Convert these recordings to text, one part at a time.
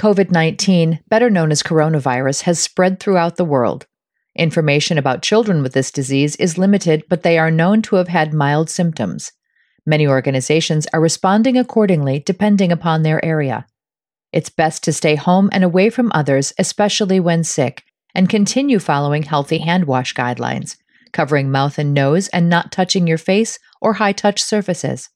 COVID 19, better known as coronavirus, has spread throughout the world. Information about children with this disease is limited, but they are known to have had mild symptoms. Many organizations are responding accordingly depending upon their area. It's best to stay home and away from others, especially when sick, and continue following healthy hand wash guidelines, covering mouth and nose and not touching your face or high touch surfaces.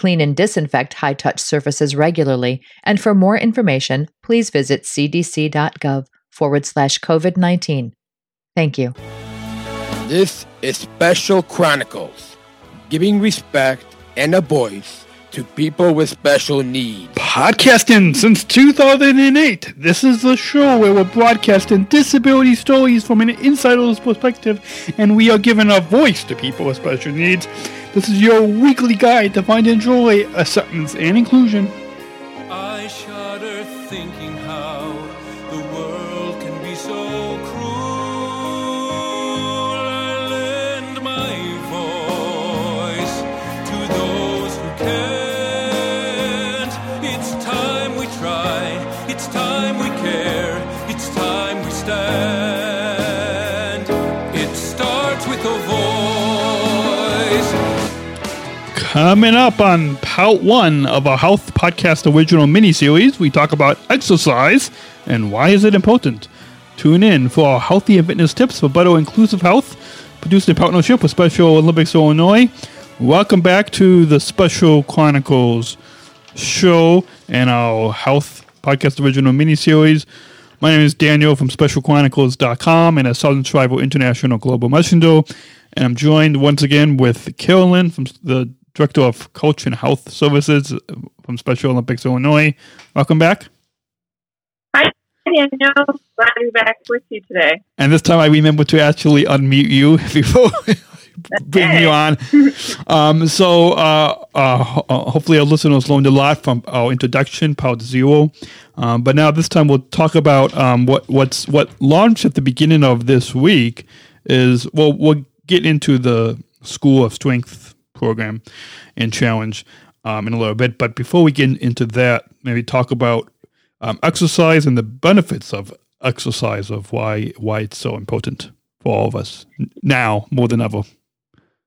Clean and disinfect high touch surfaces regularly, and for more information, please visit cdc.gov forward slash COVID 19. Thank you. This is Special Chronicles, giving respect and a voice to people with special needs. Podcasting since 2008. This is the show where we're broadcasting disability stories from an insider's perspective, and we are giving a voice to people with special needs. This is your weekly guide to find and joy, acceptance, and inclusion. I shudder thinking it's time we care, it's time we stand. It starts with a voice. Coming up on part one of our Health Podcast original miniseries, we talk about exercise and why is it important. Tune in for our healthy and fitness tips for better inclusive health, produced in partnership with Special Olympics Illinois. Welcome back to the Special Chronicles show and our Health Podcast original miniseries. My name is Daniel from SpecialChronicles.com and a Southern Tribal International Global Messenger. And I'm joined once again with Carolyn from the Director of Culture and Health Services from Special Olympics Illinois. Welcome back. Hi, Daniel. Glad to be back with you today. And this time I remember to actually unmute you before bringing you on. Um, so uh, uh, uh, hopefully our listeners learned a lot from our introduction, part zero. Um, but now this time we'll talk about um, what what's what launched at the beginning of this week is well we'll get into the School of Strength program and challenge um, in a little bit. But before we get into that, maybe talk about um, exercise and the benefits of exercise of why why it's so important for all of us now more than ever.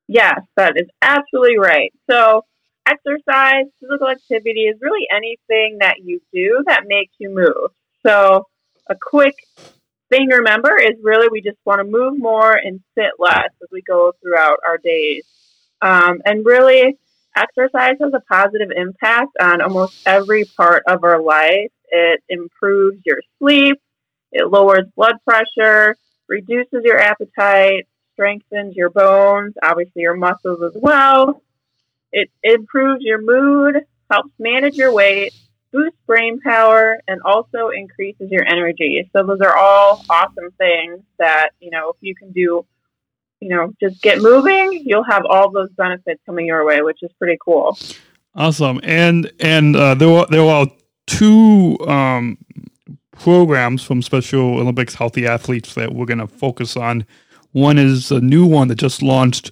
Yes, that is absolutely right. So, exercise, physical activity is really anything that you do that makes you move. So, a quick thing to remember is really we just want to move more and sit less as we go throughout our days. Um, and really, exercise has a positive impact on almost every part of our life. It improves your sleep, it lowers blood pressure, reduces your appetite, strengthens your bones, obviously your muscles as well. It improves your mood, helps manage your weight, boosts brain power, and also increases your energy. So those are all awesome things that, you know, if you can do, you know, just get moving, you'll have all those benefits coming your way, which is pretty cool. Awesome. And and uh, there were there were two um, programs from Special Olympics Healthy Athletes that we're going to focus on. One is a new one that just launched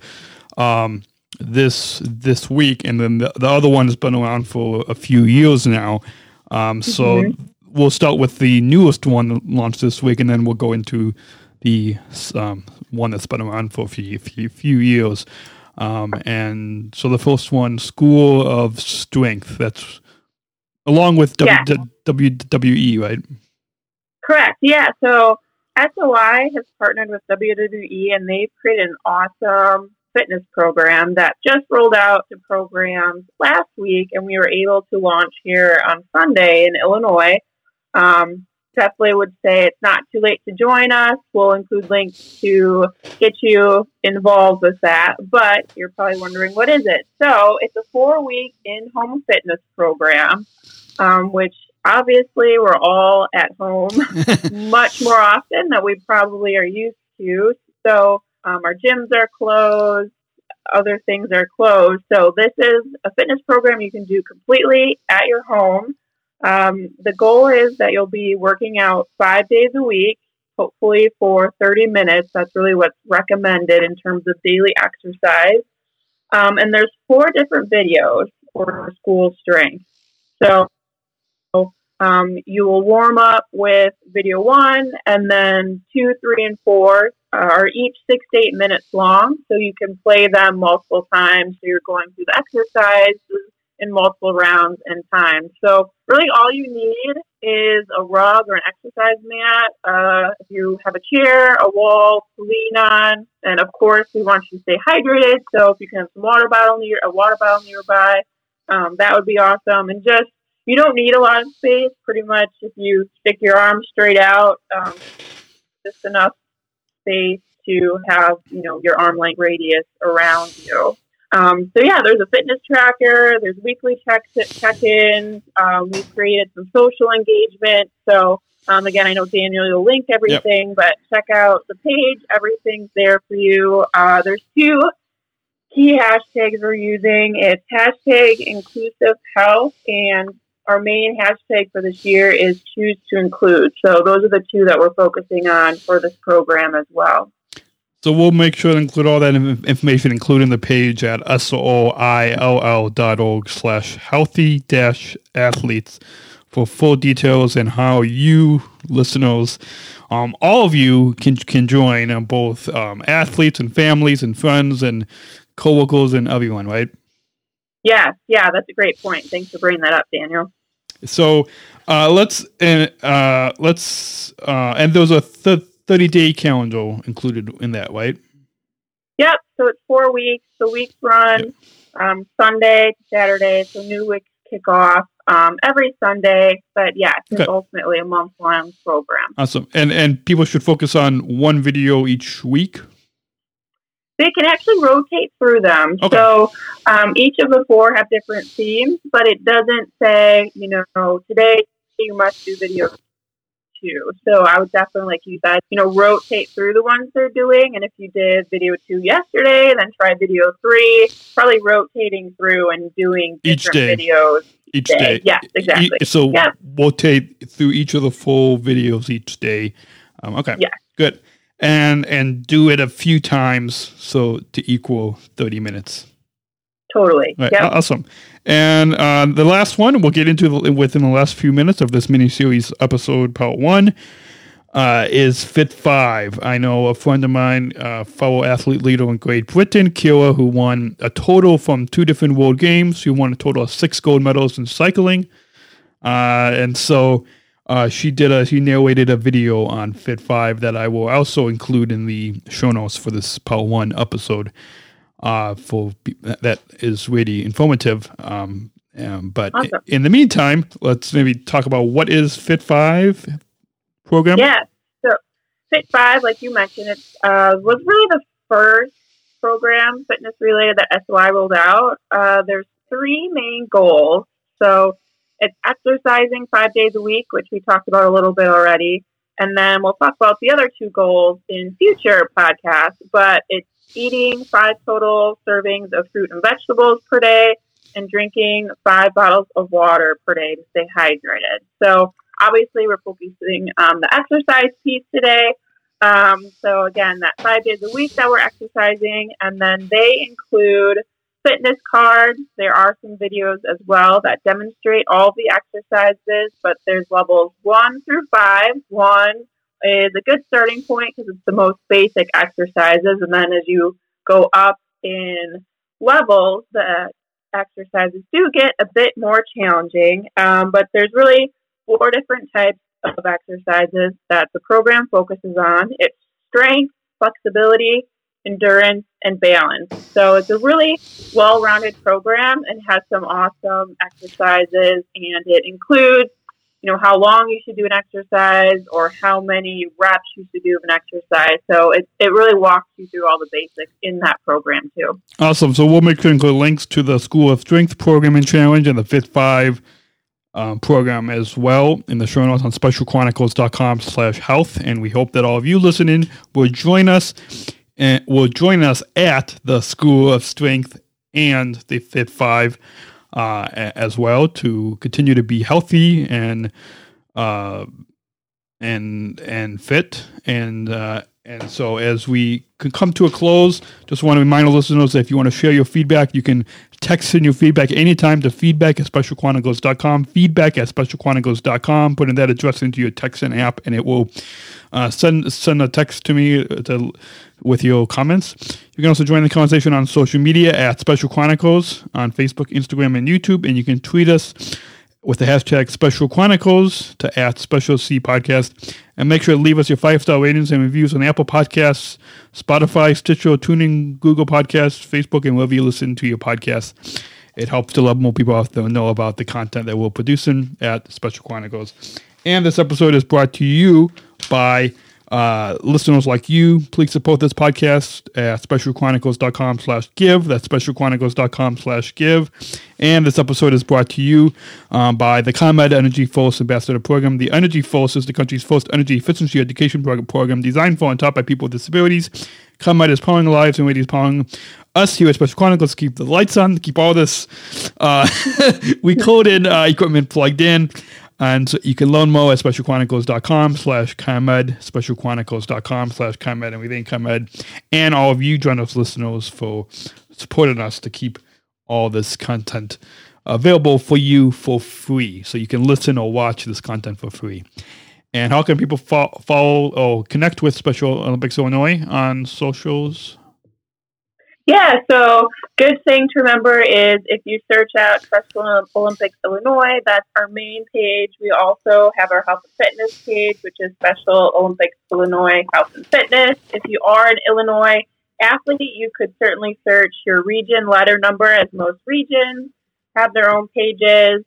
um, this this week, and then the, the other one has been around for a few years now. Um, so we'll start with the newest one that launched this week, and then we'll go into the um, one that's been around for a few few, few years. Um, and so the first one, School of Strength, that's along with Yeah. w- WWE, right? Correct. Yeah. So SOI has partnered with WWE and they've created an awesome fitness program that just rolled out to programs last week and we were able to launch here on Sunday in Illinois. Um, definitely would say it's not too late to join us. We'll include links to get you involved with that. But you're probably wondering, what is it? So it's a four week in home fitness program, um, which obviously we're all at home much more often than we probably are used to. So um, our gyms are closed, other things are closed. So this is a fitness program you can do completely at your home. Um, the goal is that you'll be working out five days a week, hopefully for 30 minutes. That's really what's recommended in terms of daily exercise. Um, and there's four different videos for school strength. So Um, you will warm up with video one, and then two, three, and four are each six to eight minutes long. So you can play them multiple times. So you're going through the exercises in multiple rounds and times. So really, all you need is a rug or an exercise mat. Uh, if you have a chair, a wall to lean on, and of course, we want you to stay hydrated. So if you can have some water bottle near a water bottle nearby, um, that would be awesome. And just you don't need a lot of space. Pretty much, if you stick your arms straight out, um, just enough space to have you know your arm length radius around you. Um, so yeah, there's a fitness tracker. There's weekly check check-ins. Um, we've created some social engagement. So um, again, I know Daniel you'll link everything, yep. but check out the page. Everything's there for you. Uh, there's two key hashtags we're using. It's hashtag inclusive health and our main hashtag for this year is choose to include. So those are the two that we're focusing on for this program as well. So we'll make sure to include all that information, including the page at soill.org slash healthy dash athletes for full details and how you listeners, um, all of you can can join, uh, both um, athletes and families and friends and coworkers and everyone, right? Yeah, yeah, that's a great point. Thanks for bringing that up, Daniel. So uh, let's and uh, let's uh, and there's a th- 30 day calendar included in that, right? Yep. So it's four weeks. The weeks run yep. um, Sunday to Saturday. So new weeks kick off um, every Sunday. But yeah, it's okay. ultimately a month long program. Awesome. And and people should focus on one video each week. They can actually rotate through them. Okay. So um, each of the four have different themes, but it doesn't say, you know, today you must do video two. So I would definitely, like you said, you know, rotate through the ones they're doing. And if you did video two yesterday, then try video three, probably rotating through and doing each day videos. Each day. day. Yes, exactly. E- so yep. rotate through each of the full videos each day. Um, okay. Yeah. Good. And and do it a few times so to equal 30 minutes. Totally. Right. Yep. Awesome. And uh, the last one we'll get into the, within the last few minutes of this mini series episode, part one, uh, is Fit Five. I know a friend of mine, uh, fellow athlete leader in Great Britain, Kira, who won a total from two different World Games. She won a total of six gold medals in cycling, uh, and so. Uh, she did a she narrated a video on Fit Five that I will also include in the show notes for this part one episode uh, for that is really informative. Um, um, but awesome. in the meantime, let's maybe talk about what is Fit Five program. Yeah, so Fit Five, like you mentioned, it uh, was really the first program fitness related that SOI rolled out. Uh, there's three main goals. So it's exercising five days a week, which we talked about a little bit already. And then we'll talk about the other two goals in future podcasts, but it's eating five total servings of fruit and vegetables per day and drinking five bottles of water per day to stay hydrated. So obviously we're focusing on the exercise piece today. Um, so again, that five days a week that we're exercising, and then they include fitness cards. There are some videos as well that demonstrate all the exercises, but there's levels one through five. One is a good starting point because it's the most basic exercises. And then as you go up in levels, the exercises do get a bit more challenging. Um, but there's really four different types of exercises that the program focuses on. It's strength, flexibility, endurance, and balance. So it's a really well-rounded program and has some awesome exercises and it includes you know, how long you should do an exercise or how many reps you should do of an exercise. So it, it really walks you through all the basics in that program too. Awesome. So we'll make sure to include links to the School of Strength program and challenge and the Fit 5 um, program as well in the show notes on specialchronicles.com slash health. And we hope that all of you listening will join us and will join us at the School of Strength and the Fit 5 uh, as well to continue to be healthy and uh, and and fit and uh, And so, as we come to a close, just want to remind our listeners that if you want to share your feedback, you can text in your feedback anytime to feedback at specialchronicles.com. Feedback at specialchronicles.com. Put in that address into your text texting app, and it will uh, send send a text to me to, with your comments. You can also join the conversation on social media at Special Chronicles on Facebook, Instagram, and YouTube, and you can tweet us with the hashtag Special Chronicles to at Special C Podcast. And make sure to leave us your five star ratings and reviews on Apple Podcasts, Spotify, Stitcher, TuneIn, Google Podcasts, Facebook, and wherever you listen to your podcasts. It helps to let more people out there know about the content that we're producing at Special Chronicles. And this episode is brought to you by uh, listeners like you, please support this podcast at specialchronicles.com slash give. That's specialchronicles.com slash give. And this episode is brought to you um, by the ComEd Energy Force Ambassador Program. The Energy Force is the country's first energy efficiency education program designed for and taught by people with disabilities. ComEd is powering lives and is powering us here at Special Chronicles keep the lights on, keep all this uh, we code in uh, equipment plugged in. And so you can learn more at specialchronicles.com slash ComEd, specialchronicles.com slash ComEd, and we thank ComEd and all of you journalist listeners for supporting us to keep all this content available for you for free. So you can listen or watch this content for free. And how can people fo- follow or connect with Special Olympics Illinois on socials? Yeah, so good thing to remember is if you search out Special Olympics Illinois, that's our main page. We also have our health and fitness page, which is Special Olympics Illinois Health and Fitness. If you are an Illinois athlete, you could certainly search your region letter number, as most regions have their own pages.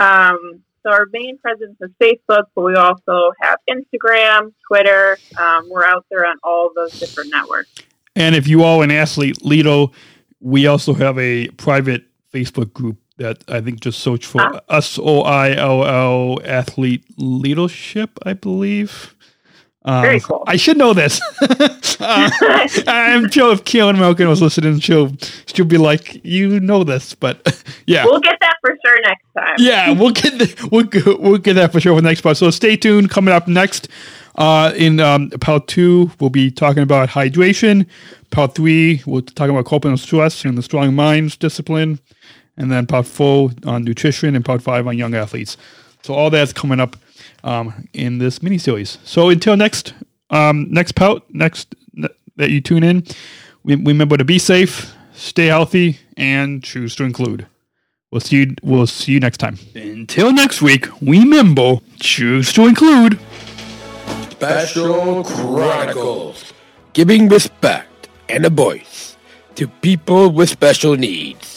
Um, so our main presence is Facebook, but we also have Instagram, Twitter. Um, we're out there on all those different networks. And if you are an athlete, Lido, we also have a private Facebook group that I think just search for huh? S O I L L Athlete Leadership, I believe. Um, Very cool. I should know this. uh, I'm sure if Keelan Malkin was listening, she'll she'll be like, "You know this," but yeah, we'll get that for sure next time. yeah, we'll get the, we'll we'll get that for sure for the next part. So stay tuned. Coming up next, uh, in um, part two, we'll be talking about hydration. Part three, we'll talk about coping with stress and the strong minds discipline. And then part four on nutrition and part five on young athletes. So all that's coming up um, in this mini series. So until next um, next part, next that you tune in, we, remember to be safe, stay healthy, and choose to include. We'll see you. We'll see you next time. Until next week, remember choose to include. Special Chronicles, giving respect and a voice to people with special needs.